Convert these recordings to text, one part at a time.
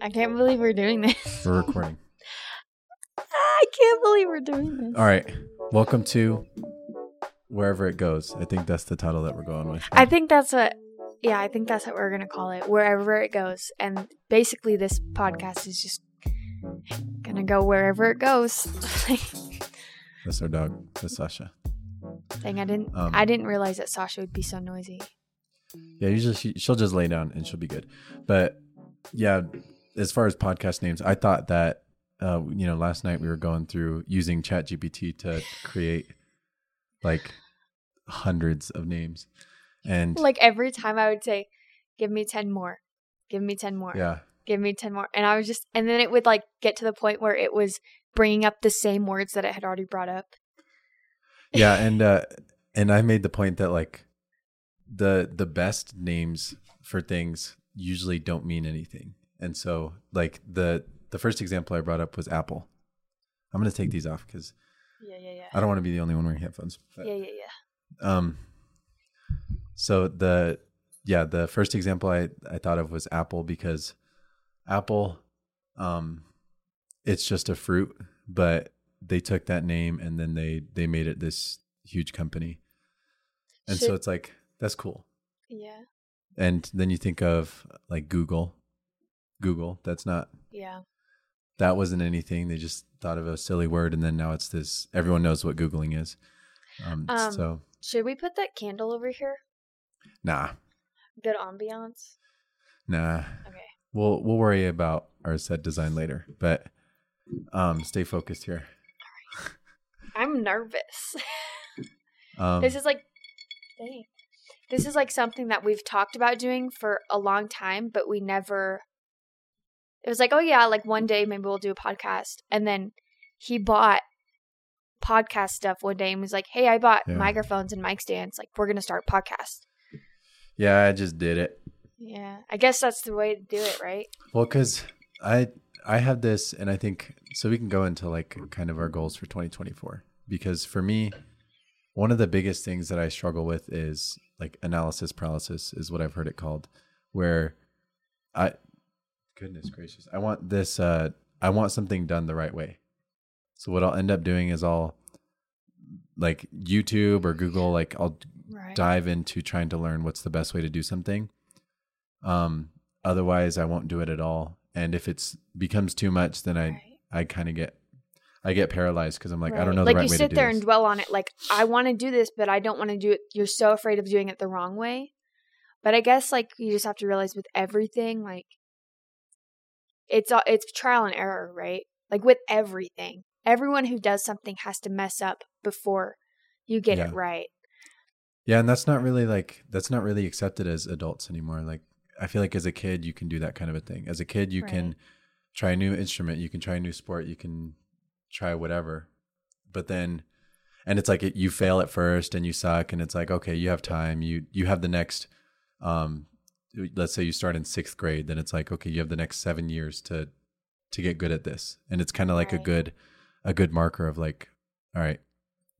I can't believe we're doing this. We're recording. I can't believe we're doing this. All right. Welcome to Wherever It Goes. I think that's the title that we're going with. I think that's what. Yeah, I think that's what we're gonna call it. Wherever it goes, and basically, this podcast is just gonna go wherever it goes. That's our dog. That's Sasha. Dang, I didn't. Um, I didn't realize that Sasha would be so noisy. Yeah, usually she, she'll just lay down and she'll be good. But yeah, as far as podcast names, I thought that, uh, you know, last night we were going through using ChatGPT to create like hundreds of names. And Like every time I would say, "Give me ten more," "Give me ten more," yeah, "Give me ten more," and I was just, and then it would like get to the point where it was bringing up the same words that it had already brought up. yeah and uh and i made the point that like the the best names for things usually don't mean anything and so like the the first example i brought up was apple. I'm going to take these off because Yeah, yeah, yeah. i don't want to be the only one wearing headphones but, Yeah, yeah, yeah. um so the yeah the first example i i thought of was apple because apple um it's just a fruit but they took that name and then they they made it this huge company. And so it's like that's cool. Yeah, and then you think of like google google that's not yeah. that wasn't anything they just thought of a silly word and then now it's this everyone knows what googling is um, Um, so Should we put that candle over here? nah Good ambiance. nah Okay. We'll we'll worry about our set design later, but um, stay focused here. I'm nervous. Um, this is like, dang. This is like something that we've talked about doing for a long time, but we never. It was like, oh yeah, like one day maybe we'll do a podcast, and then he bought podcast stuff one day and was like, hey, I bought Yeah. microphones and mic stands. Like, we're gonna start a podcast. yeah, I just did it. Yeah, I guess that's the way to do it, right? Well, because I I have this, and I think so. We can go into like kind of our goals for 2024. Because for me, one of the biggest things that I struggle with is like analysis paralysis, is what I've heard it called, where I goodness gracious, I want this. uh I want something done the right way. So what I'll end up doing is I'll like YouTube or Google, like I'll Right. dive into trying to learn what's the best way to do something. Um, otherwise, I won't do it at all. And if it's becomes too much, then I Right. I kind of get I get paralyzed because I'm like I don't know like right you sit there and dwell on it like i want to do this but i don't want to do it you're so afraid of doing it the wrong way but i guess like you just have to realize with everything like it's it's trial and error right like with everything everyone who does something has to mess up before you get Yeah. it right yeah, and that's not really like that's not really accepted as adults anymore. Like I feel like as a kid you can do that kind of a thing. As a kid you can try a new instrument, you can try a new sport, you can try whatever. But then and it's like it, you fail at first and you suck and it's like okay, you have time. You you have the next um let's say you start in 6th grade, then it's like okay, you have the next 7 years to to get good at this. And it's kind of like a good a good marker of like all right,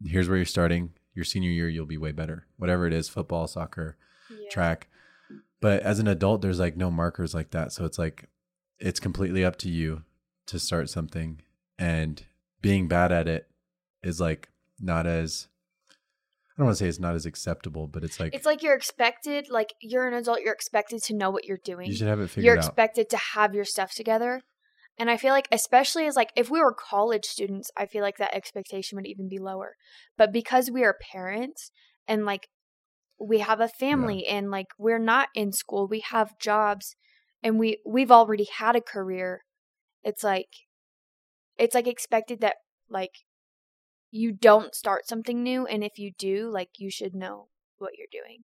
here's where you're starting. Your senior year you'll be way better. Whatever it is, football, soccer, yeah. track. But as an adult, there's like no markers like that. So it's like it's completely up to you to start something. And being bad at it is like not as don't want to say it's not as acceptable, but it's like it's like you're expected like you're an adult you're expected to know what you're doing you should have it figured out you're out. expected to have your stuff together. And I feel like, especially as like if we were college students, I feel like that expectation would even be lower. But because we are parents and like we have a family and like we're not in school, we have jobs and we we've already had a career. It's like it's like expected that like you don't start something new and if you do, like you should know what you're doing.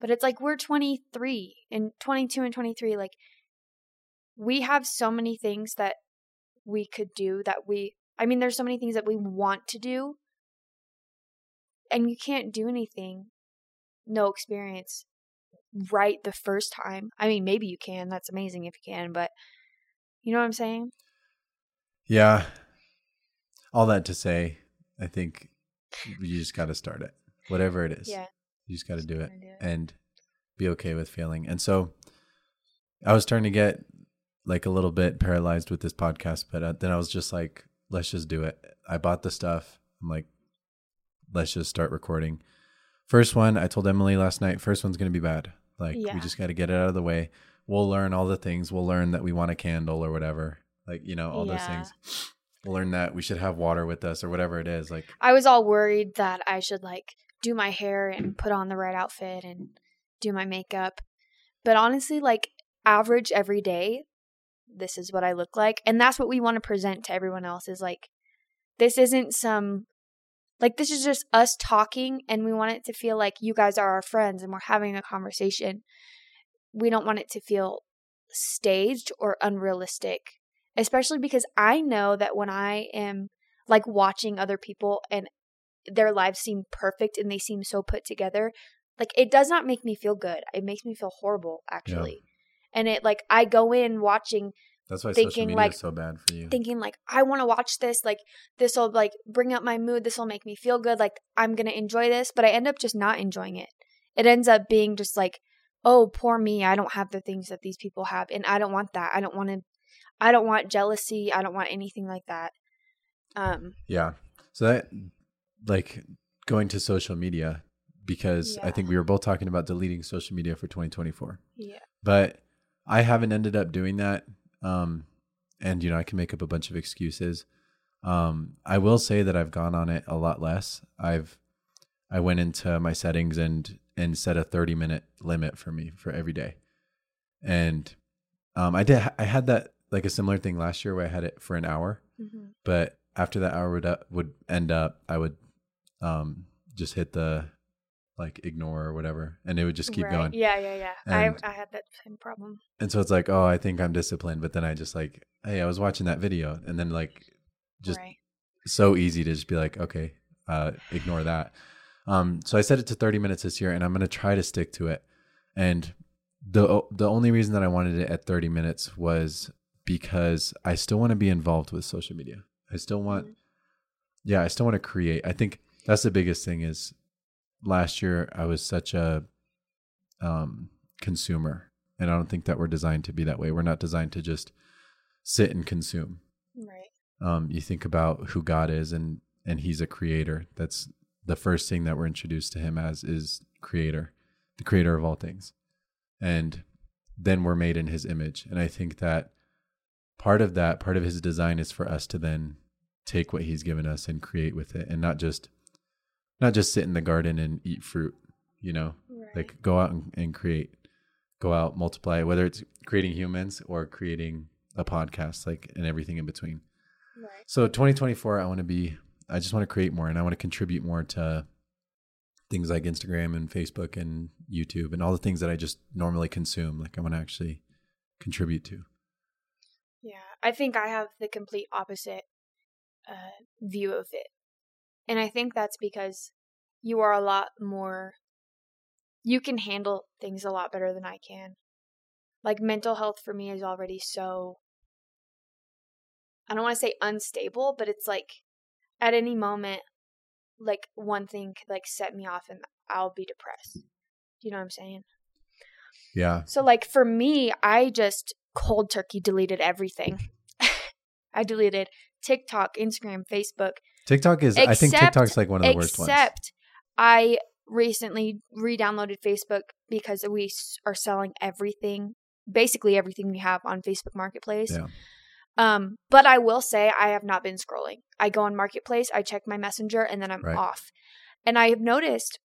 But it's like we're 23 and 22 and 23 like we have so many things that we could do that we I mean there's so many things that we want to do and you can't do anything no experience right the first time. I mean maybe you can, that's amazing if you can, but you know what I'm saying? yeah. All that to say, I think you just got to start it, whatever it is. Yeah. You just got to do it do it. and be okay with failing. And so I was starting to get like a little bit paralyzed with this podcast, but uh, then I was just like, let's just do it. I bought the stuff. I'm like, let's just start recording. First one, I told Emily last night, first one's going to be bad. Like, Yeah. we just got to get it out of the way. We'll learn all the things. We'll learn that we want a candle or whatever. Like, you know, all those things. Learn that we should have water with us or whatever it is. Like, I was all worried that I should like do my hair and put on the right outfit and do my makeup. But honestly, like average every day, this is what I look like. And that's what we want to present to everyone else is like this isn't some like this is just us talking and we want it to feel like you guys are our friends and we're having a conversation. We don't want it to feel staged or unrealistic. Especially because I know that when I am like watching other people and their lives seem perfect and they seem so put together like it does not make me feel good. It makes me feel horrible actually. And it like i go in watching that's why social Thinking, media like- is so bad for you. thinking like i want to watch this like this will like bring up my mood this will make me feel good like i'm gonna enjoy this but i end up just not enjoying it. It ends up being just like oh poor me i don't have the things that these people have and i don't want that. I don't want to i don't want jealousy i don't want anything like that um Yeah. So that like going to social media because I think we were both talking about deleting social media for 2024. yeah But I haven't ended up doing that. Um and you know, I can make up a bunch of excuses. Um I will say that I've gone on it a lot less. I've I went into my settings and and set a 30 minute limit for me for every day. And um I did I had that like a similar thing last year where I had it for an hour Mhm. but after that hour would up, would end up, I would um just hit the like ignore or whatever, and it would just keep Right. going. Yeah, yeah, yeah. And- I I had that same problem. And so it's like, oh, I think I'm disciplined, but then I just like, hey, I was watching that video, and then like, just right. so easy to just be like, okay, uh, ignore that. Um, so I set it to 30 minutes this year, and I'm gonna try to stick to it. And the the only reason that I wanted it at 30 minutes was because I still want to be involved with social media. I still want, Mhm. yeah, I still want to create. I think that's the biggest thing. Is last year I was such a um, consumer, and I don't think that we're designed to be that way. We're not designed to just sit and consume Right. um, you think about who God is and and He's a creator. That's the first thing that we're introduced to Him as is creator, the creator of all things, and then we're made in His image. And I think that part of that, part of His design, is for us to then take what He's given us and create with it, and not just not just sit in the garden and eat fruit. You know, Right. like go out and, and create, go out multiply. Whether it's creating humans or creating a podcast, like and everything in between. right. So 2024, I want to be, I just want to create more and I want to contribute more to things like Instagram and Facebook and YouTube and all the things that I just normally consume. Like I want to actually contribute to. I think I have the complete opposite uh, view of it. And I think that's because you are a lot more you can handle things a lot better than I can. Like mental health for me is already so I don't want to say unstable, but it's like at any moment like one thing could like set me off and I'll be depressed. Do you know what I'm saying? Yeah. So like for me, I just cold turkey deleted everything. I deleted TikTok, Instagram, Facebook, TikTok is, I think Except- TikTok's like one of the worst ones. except I recently re-downloaded Facebook because we are selling everything, basically everything we have on Facebook Marketplace. Yeah. Um, but I will say I have not been scrolling. I go on Marketplace, I check my messenger, and then I'm Right. off. And I have noticed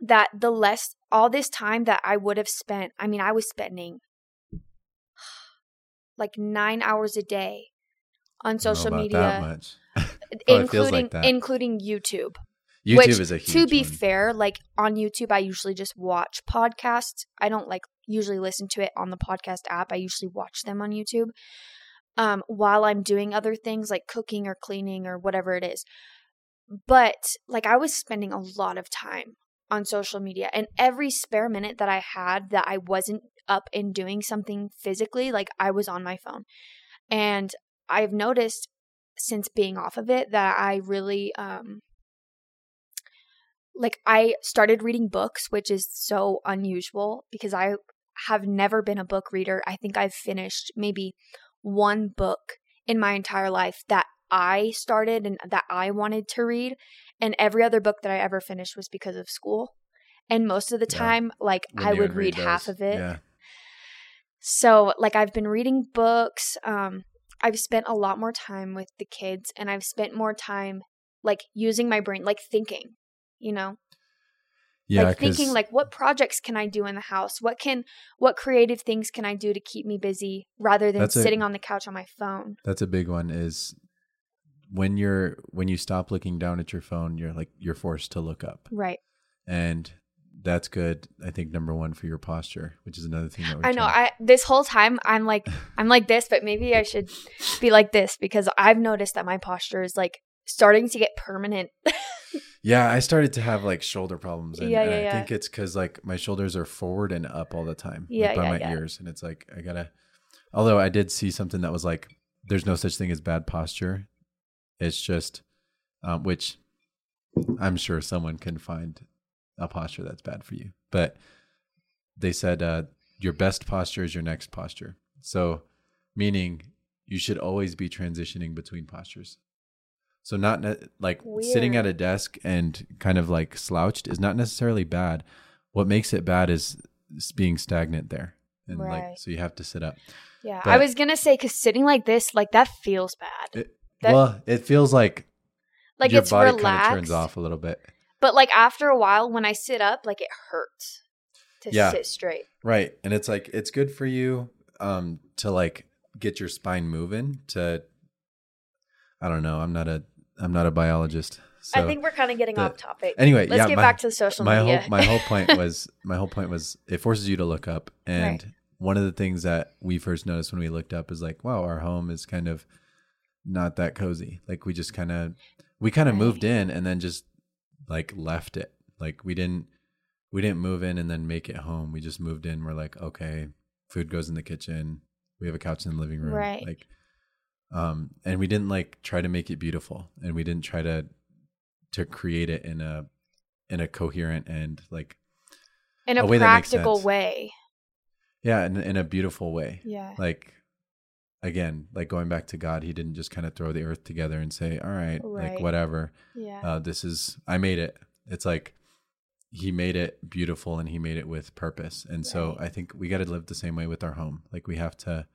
that the less all this time that I would have spent, I mean, I was spending like nine hours a day on social media. Probably feels including like including YouTube. YouTube Which, is a huge to be one. fair, like on YouTube, I usually just watch podcasts. I don't like usually listen to it on the podcast app. I usually watch them on YouTube um, while I'm doing other things like cooking or cleaning or whatever it is. But like I was spending a lot of time on social media, and every spare minute that I had that I wasn't up and doing something physically, like I was on my phone. And I've noticed since being off of it that I really um like I started reading books, which is so unusual because I have never been a book reader. I think I've finished maybe one book in my entire life that I started and that I wanted to read. And every other book that I ever finished was because of school. And most of the Yeah. time, like When I would read read half of it. Yeah. So, like, I've been reading books. Um, I've spent a lot more time with the kids, and I've spent more time, like, using my brain, like, thinking, you know, Yeah. like thinking, like, what projects can I do in the house? What can, what creative things can I do to keep me busy rather than That's a- sitting on the couch on my phone? That's a big one is when you're when you stop looking down at your phone, you're like you're forced to look up. Right. And that's good, I think number one for your posture, which is another thing that we're I know. trying- I this whole time I'm like I'm like this, but maybe I should be like this because I've noticed that my posture is like starting to get permanent. Yeah, I started to have like shoulder problems. And, Yeah, and yeah, I yeah. think it's because like my shoulders are forward and up all the time. like, Yeah, by yeah, my ears. And it's like I gotta although I did see something that was like there's no such thing as bad posture. It's just um, which I'm sure someone can find a posture that's bad for you. But they said uh, your best posture is your next posture. So meaning you should always be transitioning between postures. So not ne- like sitting at a desk and kind of like slouched is not necessarily bad. What makes it bad is being stagnant there. And like so you have to sit up. Yeah, But- I was gonna say because sitting like this, like that feels bad. It, That- well, it feels like, Like your it's body kind of turns off a little bit. But like after a while, when I sit up, like it hurts to Yeah. sit straight. Right. And it's like it's good for you um to like get your spine moving to I don't know. I'm not a I'm not a biologist. So I think we're kind of getting the- off topic. anyway, Let's yeah, get my, back to social my media. whole my whole point was my whole point was it forces you to look up and Right. one of the things that we first noticed when we looked up is like wow our home is kind of not that cozy like we just kind of we kind of Right. moved in and then just like left it. Like we didn't we didn't move in and then make it home. We just moved in. We're like okay food goes in the kitchen. We have a couch in the living room. Right. like um and we didn't like try to make it beautiful. And we didn't try to to create it in a in a coherent and like in a, a way practical way. yeah in, in a beautiful way. Yeah. like again like going back to god he didn't just kind of throw the earth together and say all right, Right. like whatever Yeah. uh this is i made it it's like he made it beautiful and he made it with purpose and so i think we got to live the same way with our home like we have to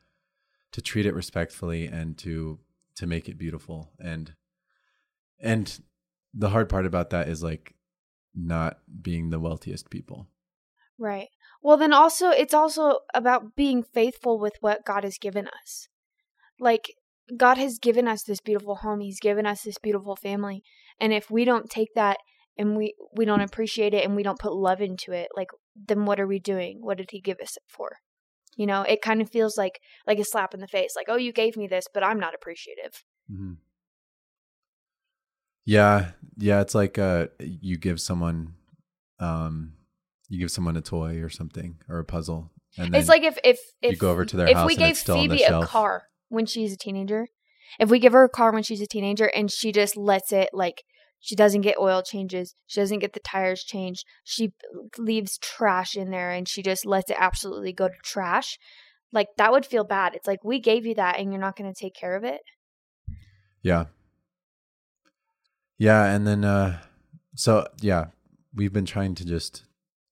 to treat it respectfully and to to make it beautiful and and the hard part about that is like not being the wealthiest people Right. Well, then also, it's also about being faithful with what God has given us. Like, God has given us this beautiful home, He's given us this beautiful family. And if we don't take that and we, we don't appreciate it and we don't put love into it, like, then what are we doing? What did He give us it for? You know, it kind of feels like like a slap in the face. Like, oh, you gave me this, but I'm not appreciative. hmm Yeah, yeah. It's like uh, you give someone, um, you give someone a toy or something or a puzzle, and then it's like if if if you go over to their if house we and gave it's still on the Phoebe a car when she's a teenager, if we give her a car when she's a teenager and she just lets it like she doesn't get oil changes, she doesn't get the tires changed, she leaves trash in there and she just lets it absolutely go to trash, like that would feel bad. It's like we gave you that and you're not going to take care of it. yeah, yeah, and then uh, so yeah, we've been trying to just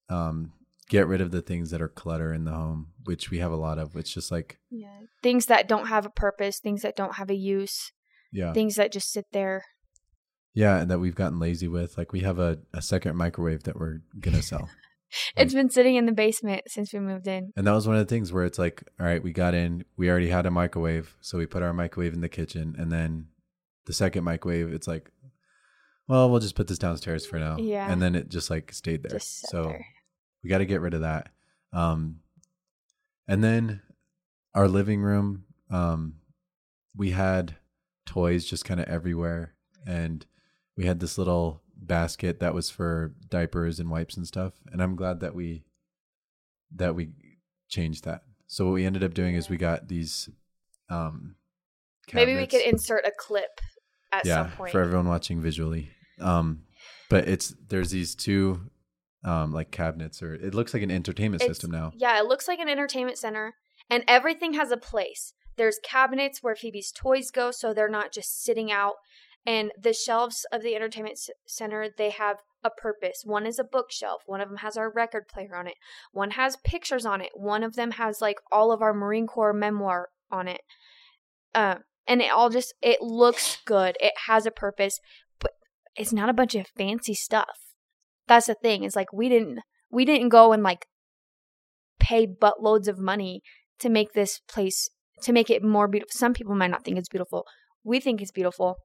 um get rid of the things that are clutter in the home, which we have a lot of. It's just like Yeah. Things that don't have a purpose, things that don't have a use, yeah, things that just sit there. yeah, and that we've gotten lazy with. Like we have a a second microwave that we're gonna sell. It's been sitting in the basement since we moved in. And that was one of the things where it's like, all right, we got in, we already had a microwave, so we put our microwave in the kitchen, and then the second microwave, it's like, well, we'll just put this downstairs for now. Yeah. And then it just like stayed there. Just so there. We got to get rid of that. Um, and then our living room, um, we had toys just kind of everywhere, and we had this little basket that was for diapers and wipes and stuff. And I'm glad that we that we changed that. So what we ended up doing is we got these. Um, Maybe we could insert a clip at yeah some point. for everyone watching visually. Um, but it's there's these two um, like cabinets, or it looks like an entertainment It's- system now. Yeah, it looks like an entertainment center, and everything has a place. There's cabinets where Phoebe's toys go, so they're not just sitting out. And the shelves of the entertainment center, they have a purpose. One is a bookshelf. One of them has our record player on it. One has pictures on it. One of them has like all of our Marine Corps memoir on it. Um, and it all just it looks good. It has a purpose, but it's not a bunch of fancy stuff. That's the thing. Is like we didn't we didn't go and like pay buttloads of money to make this place to make it more beautiful. Some people might not think it's beautiful. We think it's beautiful.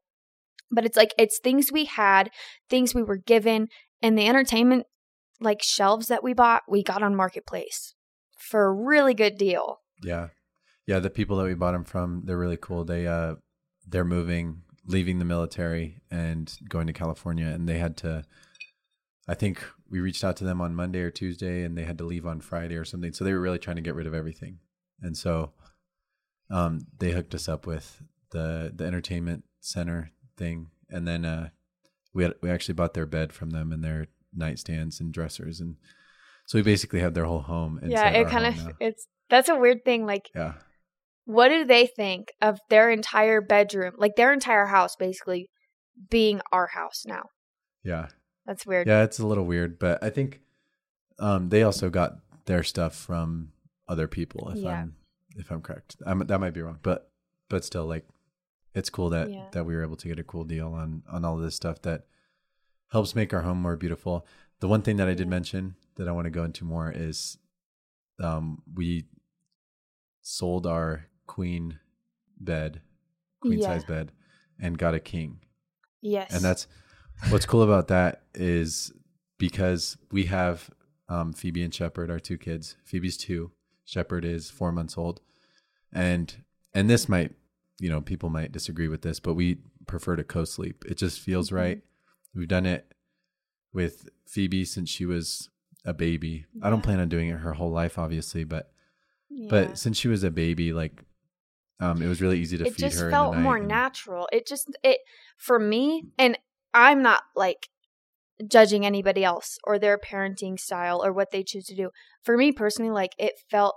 But it's like it's things we had, things we were given, and the entertainment like shelves that we bought, we got on marketplace for a really good deal. Yeah, yeah. The people that we bought them from, they're really cool. They uh, they're moving, leaving the military and going to California, and they had to. I think we reached out to them on Monday or Tuesday, and they had to leave on Friday or something. So they were really trying to get rid of everything, and so um, they hooked us up with the the entertainment center thing, and then uh, we had, we actually bought their bed from them and their nightstands and dressers, and so we basically had their whole home. yeah, it kind of now. it's that's a weird thing like yeah. what do they think of their entire bedroom, like their entire house basically being our house now? Yeah. That's weird. Yeah, it's a little weird, but I think um, they also got their stuff from other people. If Yeah. I'm if I'm correct, I'm, that might be wrong, but but still, like it's cool that Yeah. that we were able to get a cool deal on on all of this stuff that helps make our home more beautiful. The one thing that I did mention that I want to go into more is um, we sold our queen bed, queen Yeah. size bed, and got a king. Yes. And that's what's cool about that is because we have um, Phoebe and Shepard, our two kids. Phoebe's two, Shepard is four months old, and and this might, you know, people might disagree with this, but we prefer to co-sleep. It just feels Mhm. right. We've done it with Phoebe since she was a baby. I don't plan on doing it her whole life, obviously, but Yeah. but since she was a baby, like, um, it was really easy to it feed just her. felt in the night more natural. It just it for me, and I'm not like judging anybody else or their parenting style or what they choose to do. For me personally, like it felt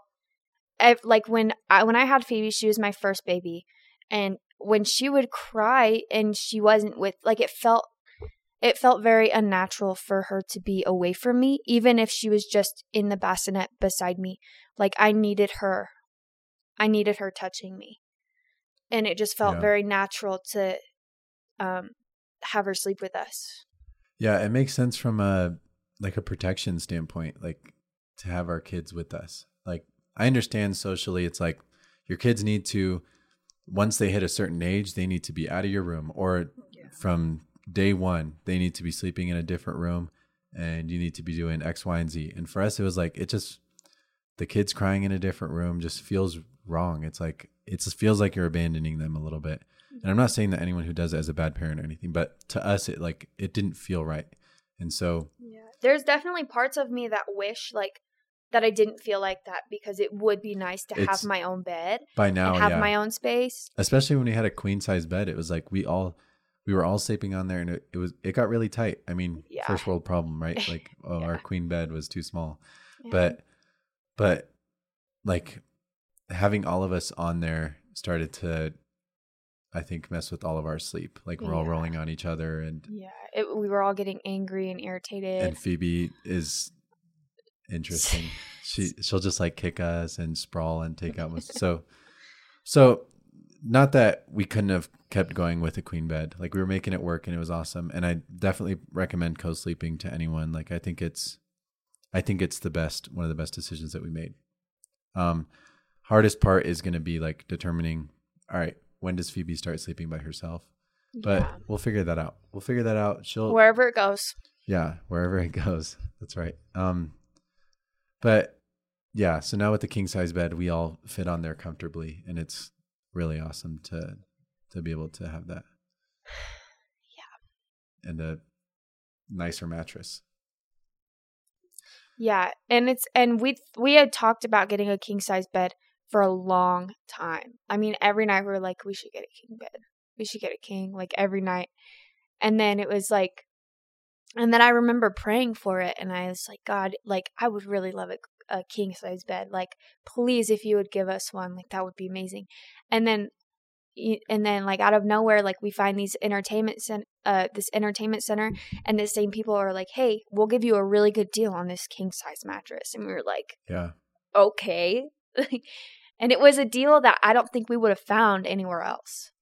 I, like when I when I had Phoebe, she was my first baby, and when she would cry and she wasn't with like it felt it felt very unnatural for her to be away from me even if she was just in the bassinet beside me like i needed her i needed her touching me and it just felt Yeah. very natural to um have her sleep with us Yeah, it makes sense from a like a protection standpoint, like to have our kids with us. Like I understand socially it's like your kids need to once they hit a certain age, they need to be out of your room or from day 1, they need to be sleeping in a different room and you need to be doing X, Y, and Z. And for us it was like it just the kids crying in a different room just feels wrong. It's like it just feels like you're abandoning them a little bit. And I'm not saying that anyone who does it as a bad parent or anything, but to us it like it didn't feel right. And so yeah there's definitely parts of me that wish like that i didn't feel like that because it would be nice to have my own bed by now, and have yeah, my own space especially when we had a queen size bed, it was like we all we were all sleeping on there, and it, it was it got really tight. I mean, Yeah. first world problem, right? Like oh, our queen bed was too small, Yeah. but but like having all of us on there started to I think mess with all of our sleep. Like we're all rolling on each other and yeah it, we were all getting angry and irritated and Phoebe is interesting. she she'll just like kick us and sprawl and take out most. So so not that we couldn't have kept going with a queen bed. Like we were making it work and it was awesome. And I definitely recommend co-sleeping to anyone. Like I think it's I think it's the best one of the best decisions that we made. Um hardest part is going to be like determining all right, when does Phoebe start sleeping by herself? But Yeah. we'll figure that out. We'll figure that out. She'll wherever it goes yeah, wherever it goes. That's right. Um, but yeah, so now with the king size bed, we all fit on there comfortably, and it's really awesome to to be able to have that. Yeah, and a nicer mattress. Yeah, and it's and we we had talked about getting a king size bed for a long time. I mean, every night we were like, we should get a king bed. We should get a king like every night. And then it was like And then I remember praying for it, and I was like, God, like I would really love a, a king size bed. Like, please, if you would give us one, like that would be amazing. And then, and then like out of nowhere, like we find these entertainment cent- uh this entertainment center, and the same people are like, Hey, we'll give you a really good deal on this king size mattress, and we were like, Yeah. Okay, and it was a deal that I don't think we would have found anywhere else.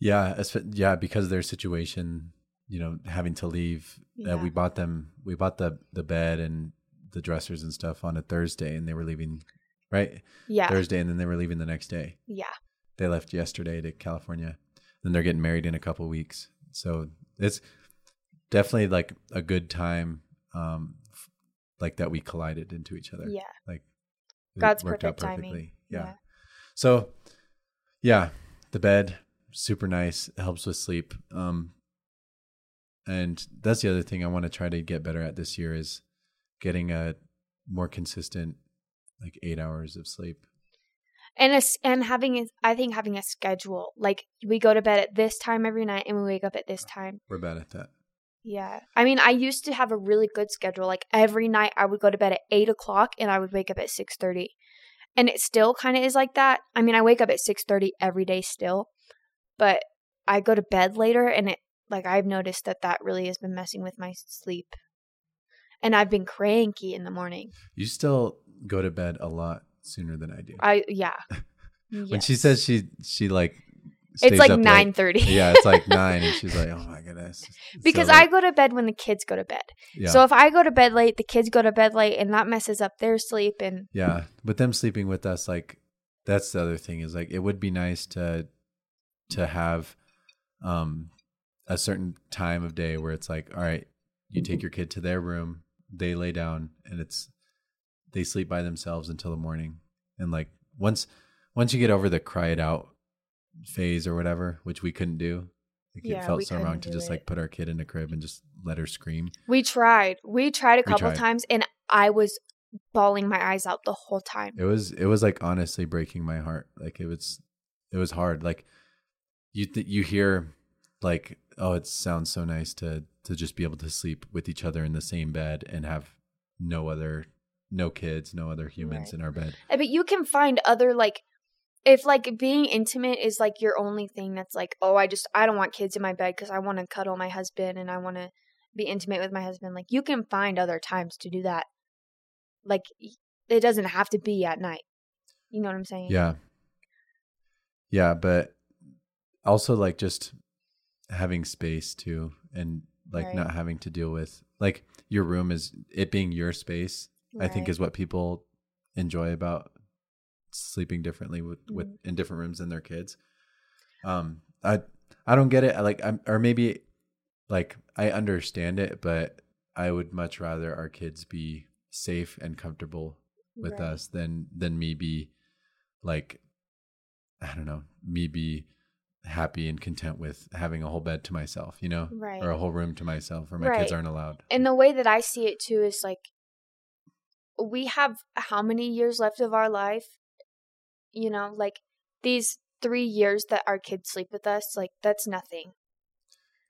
Yeah. Yeah. Because their situation, you know, having to leave, uh, we bought them, we bought the, the bed and the dressers and stuff on a Thursday and they were leaving, right? Yeah, Thursday. And then they were leaving the next day. yeah, They left yesterday to California. Then they're getting married in a couple weeks. So it's definitely like a good time, um, f- like that we collided into each other. yeah. Like God's perfect timing. Yeah. Yeah. So yeah, the bed super nice. It helps with sleep. Um, and that's the other thing I want to try to get better at this year is getting a more consistent, like eight hours of sleep. and a and having a, I think having a schedule like we go to bed at this time every night and we wake up at this time. We're bad at that. Yeah, I mean I used to have a really good schedule. Like every night I would go to bed at eight o'clock and I would wake up at six thirty, and it still kind of is like that. I mean I wake up at six thirty every day still, but I go to bed later and it like I've noticed that that really has been messing with my sleep, and I've been cranky in the morning. You still go to bed a lot sooner than I do. I yeah. When she says she she like it's like nine thirty. yeah, it's like nine, and she's like, "Oh my goodness!" Because so I go to bed when the kids go to bed. yeah, So if I go to bed late, the kids go to bed late, and that messes up their sleep. And yeah, but them sleeping with us, like that's the other thing is like it would be nice to to have um a certain time of day where it's like, all right, you take your kid to their room, they lay down, and it's they sleep by themselves until the morning, and like once once you get over the cry it out phase or whatever, which we couldn't do. Like Yeah, it felt so wrong to just it. like put our kid in a crib and just let her scream. we tried, we tried a couple tried. times, and I was bawling my eyes out the whole time. It was it was like honestly breaking my heart. Like it was it was hard. Like you th- you hear like oh it sounds so nice to to just be able to sleep with each other in the same bed and have no other no kids, no other humans Right. in our bed. Uh, But you can find other like. If like being intimate is like your only thing that's like, oh, I just I don't want kids in my bed because I want to cuddle my husband and I want to be intimate with my husband. Like you can find other times to do that. Like it doesn't have to be at night. You know what I'm saying? Yeah. Yeah, but also like just having space too and like Right. not having to deal with like your room is it being your space I think is what people enjoy about sleeping differently with, with Mhm. in different rooms than their kids. Um, I I don't get it. I like I'm or maybe like I understand it, but I would much rather our kids be safe and comfortable with Right. us than than me be like I don't know me be happy and content with having a whole bed to myself, you know, Right. or a whole room to myself, where my kids aren't allowed. and the way that I see it too is like we have how many years left of our life? You know, like these three years that our kids sleep with us, like that's nothing.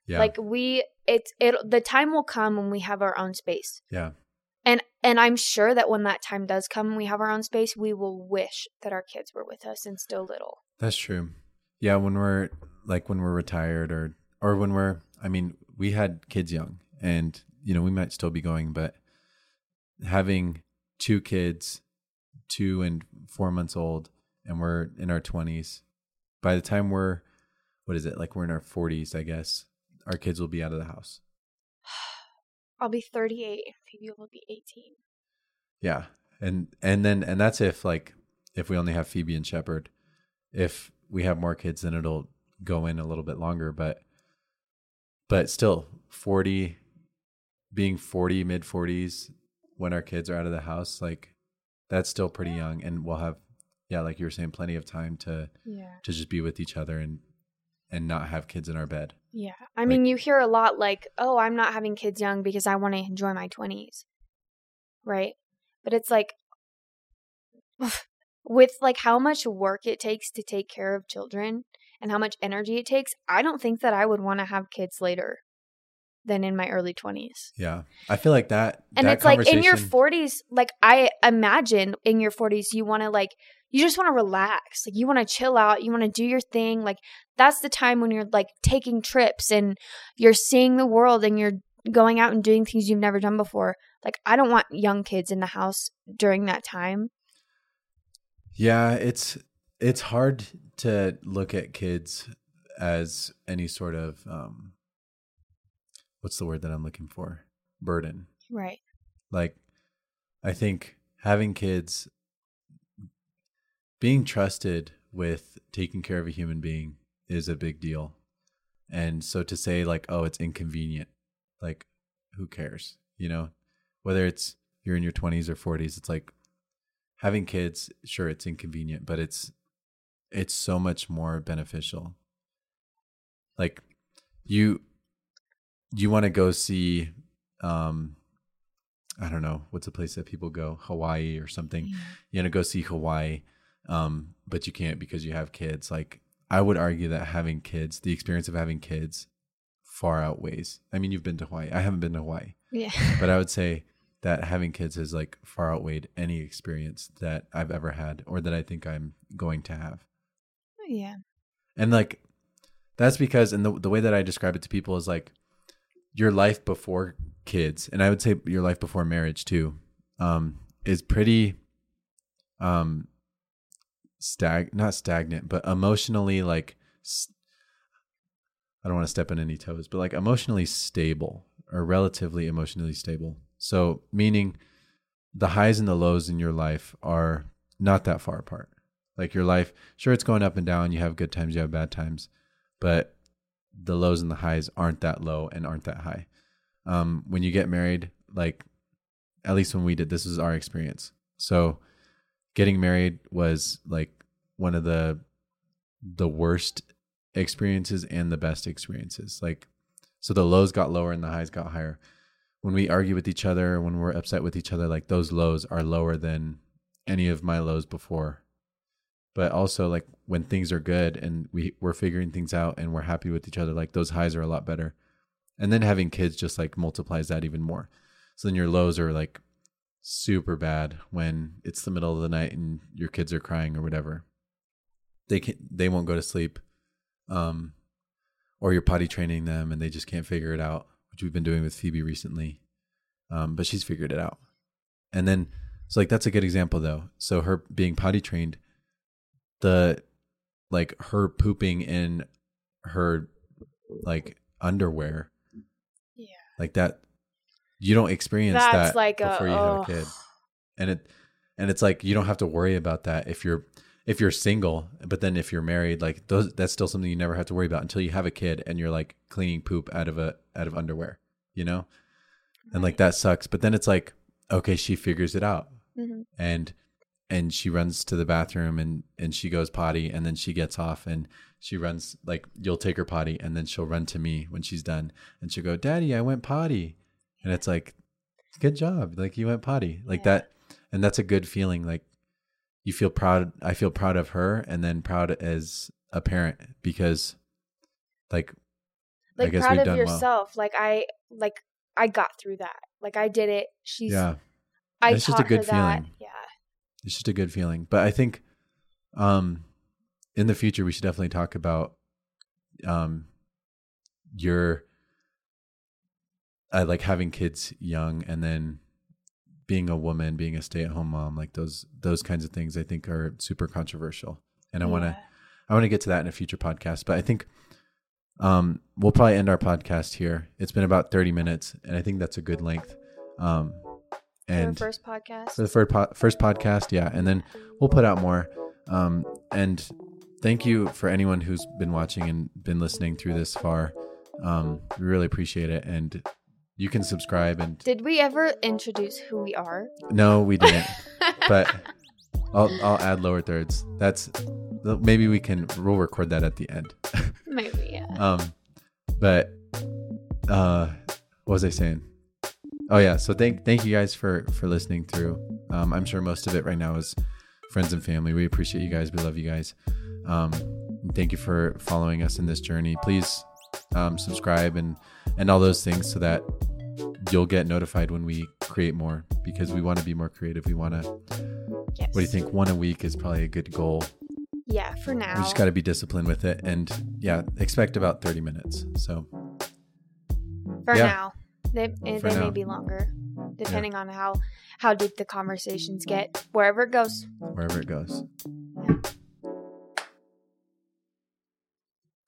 Yeah, Like we, it's it. The time will come when we have our own space, yeah, and and I'm sure that when that time does come, and we have our own space, we will wish that our kids were with us and still little. That's true. Yeah, when we're like when we're retired or or when we're I mean, we had kids young and you know, we might still be going, but having two kids, 2 and 4 months old and we're in our 20s, by the time we're what is it? Like we're in our 40s, I guess. Our kids will be out of the house. I'll be 38, and Phoebe will be 18. Yeah. And and then and that's if like if we only have Phoebe and Shepherd. If we have more kids then it'll go in a little bit longer, but but still 40 being 40 mid 40s when our kids are out of the house like that's still pretty young and we'll have yeah like you were saying plenty of time to Yeah. to just be with each other and and not have kids in our bed. Yeah. I mean, you hear a lot like, oh, I'm not having kids young because I want to enjoy my 20s. Right? But it's like, with like how much work it takes to take care of children and how much energy it takes, I don't think that I would want to have kids later. Than in my early 20s. Yeah. I feel like that. And that it's like in your 40s, like I imagine in your 40s, you want to like, you just want to relax. Like you want to chill out. You want to do your thing. Like that's the time when you're like taking trips and you're seeing the world and you're going out and doing things you've never done before. Like I don't want young kids in the house during that time. Yeah, it's it's hard to look at kids as any sort of um what's the word that I'm looking for? Burden. Right. Like I think having kids being trusted with taking care of a human being is a big deal. And so to say like, oh, it's inconvenient, like who cares? You know, whether it's you're in your 20s or 40s, it's like having kids, sure it's inconvenient, but it's it's so much more beneficial. Like you you want to go see um I don't know, what's a place that people go? Hawaii or something. You want to go see Hawaii um but you can't because you have kids. Like I would argue that having kids, the experience of having kids far outweighs. I mean, you've been to Hawaii. I haven't been to Hawaii Yeah. but I would say that having kids has like far outweighed any experience that I've ever had or that I think I'm going to have. yeah. And like that's because and the the way that I describe it to people is like your life before kids and I would say your life before marriage too um is pretty um stag not stagnant but emotionally like—I don't want to step on any toes but like emotionally stable or relatively emotionally stable. So meaning the highs and the lows in your life are not that far apart. Like your life, sure it's going up and down, you have good times, you have bad times, but the lows and the highs aren't that low and aren't that high. Um, when you get married, like at least when we did, this was our experience. So getting married was like one of the the worst experiences and the best experiences. Like so the lows got lower and the highs got higher. When we argue with each other, when we're upset with each other, like those lows are lower than any of my lows before. But also like when things are good and we we're figuring things out and we're happy with each other, like those highs are a lot better. And then having kids just like multiplies that even more. So then your lows are like super bad when it's the middle of the night and your kids are crying or whatever. They can they won't go to sleep. Um or you're potty training them and they just can't figure it out, which we've been doing with Phoebe recently. Um, but she's figured it out. And then, so like that's a good example though. So her being potty trained, the like her pooping in her like underwear, Yeah. like that, you don't experience That's that like a- before you have oh. a kid, and it and it's like you don't have to worry about that if you're if you're single, but then if you're married, like those that's still something you never have to worry about until you have a kid and you're like cleaning poop out of a out of underwear, you know? And like that sucks. But then it's like, okay, she figures it out. Mhm. And and she runs to the bathroom and and she goes potty and then she gets off and she runs like you'll take her potty and then she'll run to me when she's done and she'll go, "Daddy, I went potty." And it's like, "Good job. Like you went potty." Like Yeah. that and that's a good feeling like you feel proud i feel proud of her and then proud as a parent because like I Like guess proud of done well. yourself. Like I like I got through that. Like I did it. She's yeah I It's just a good her that. feeling. Yeah. It's just a good feeling but i think um in the future we should definitely talk about um your uh, like having kids young and then being a woman being a stay-at-home mom like those those kinds of things i think are super controversial and i want to I want to get to that in a future podcast, but I think um, we'll probably end our podcast here. It's been about 30 minutes, and I think that's a good length. Um, and For first podcast. for the first, po- first podcast, yeah, and then we'll put out more. Um, and thank you for anyone who's been watching and been listening through this far. Um, we really appreciate it, and you can subscribe. And Did we ever introduce who we are? no, we didn't, but I'll I'll add lower thirds. That's maybe we can we'll record that at the end. Maybe, yeah. Um, but uh, what was I saying? Oh yeah. So thank thank you guys for for listening through. Um, I'm sure most of it right now is friends and family. We appreciate you guys. We love you guys. Um, thank you for following us in this journey. Please um, subscribe, and and all those things, so that you'll get notified when we create more because we want to be more creative. We want to. Yes. What do you think? One a week is probably a good goal. Yeah, for now. We just got to be disciplined with it, and yeah, expect about thirty minutes. So for yeah. now, they eh, they may be longer, depending on how how deep the conversations get, wherever it goes. wherever it goes. Yeah.